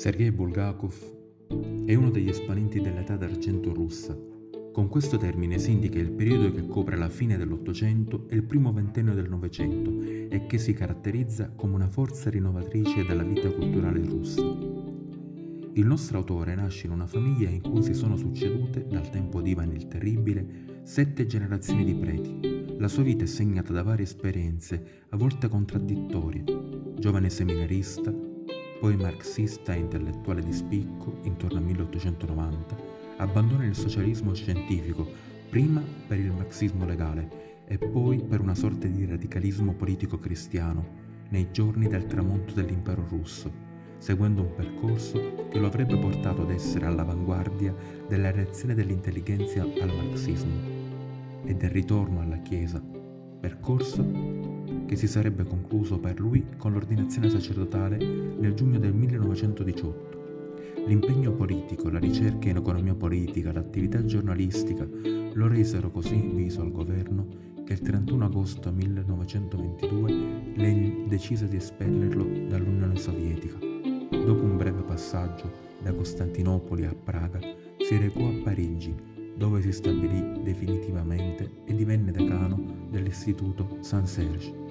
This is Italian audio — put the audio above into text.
Sergei Bulgakov è uno degli esponenti dell'età d'argento russa. Con questo termine si indica il periodo che copre la fine dell'Ottocento e il primo ventennio del Novecento e che si caratterizza come una forza rinnovatrice della vita culturale russa. Il nostro autore nasce in una famiglia in cui si sono succedute, dal tempo di Ivan il Terribile, sette generazioni di preti. La sua vita è segnata da varie esperienze, a volte contraddittorie. Giovane seminarista, poi marxista e intellettuale di spicco intorno al 1890, abbandona il socialismo scientifico prima per il marxismo legale e poi per una sorta di radicalismo politico cristiano nei giorni del tramonto dell'impero russo, seguendo un percorso che lo avrebbe portato ad essere all'avanguardia della reazione dell'intelligenza al marxismo e del ritorno alla Chiesa, percorso che si sarebbe concluso per lui con l'ordinazione sacerdotale nel giugno del 1918. L'impegno politico, la ricerca in economia politica, l'attività giornalistica lo resero così in viso al governo che il 31 agosto 1922 Lenin decise di espellerlo dall'Unione Sovietica. Dopo un breve passaggio da Costantinopoli a Praga, si recò a Parigi, dove si stabilì definitivamente e divenne decano dell'Istituto Saint-Serge.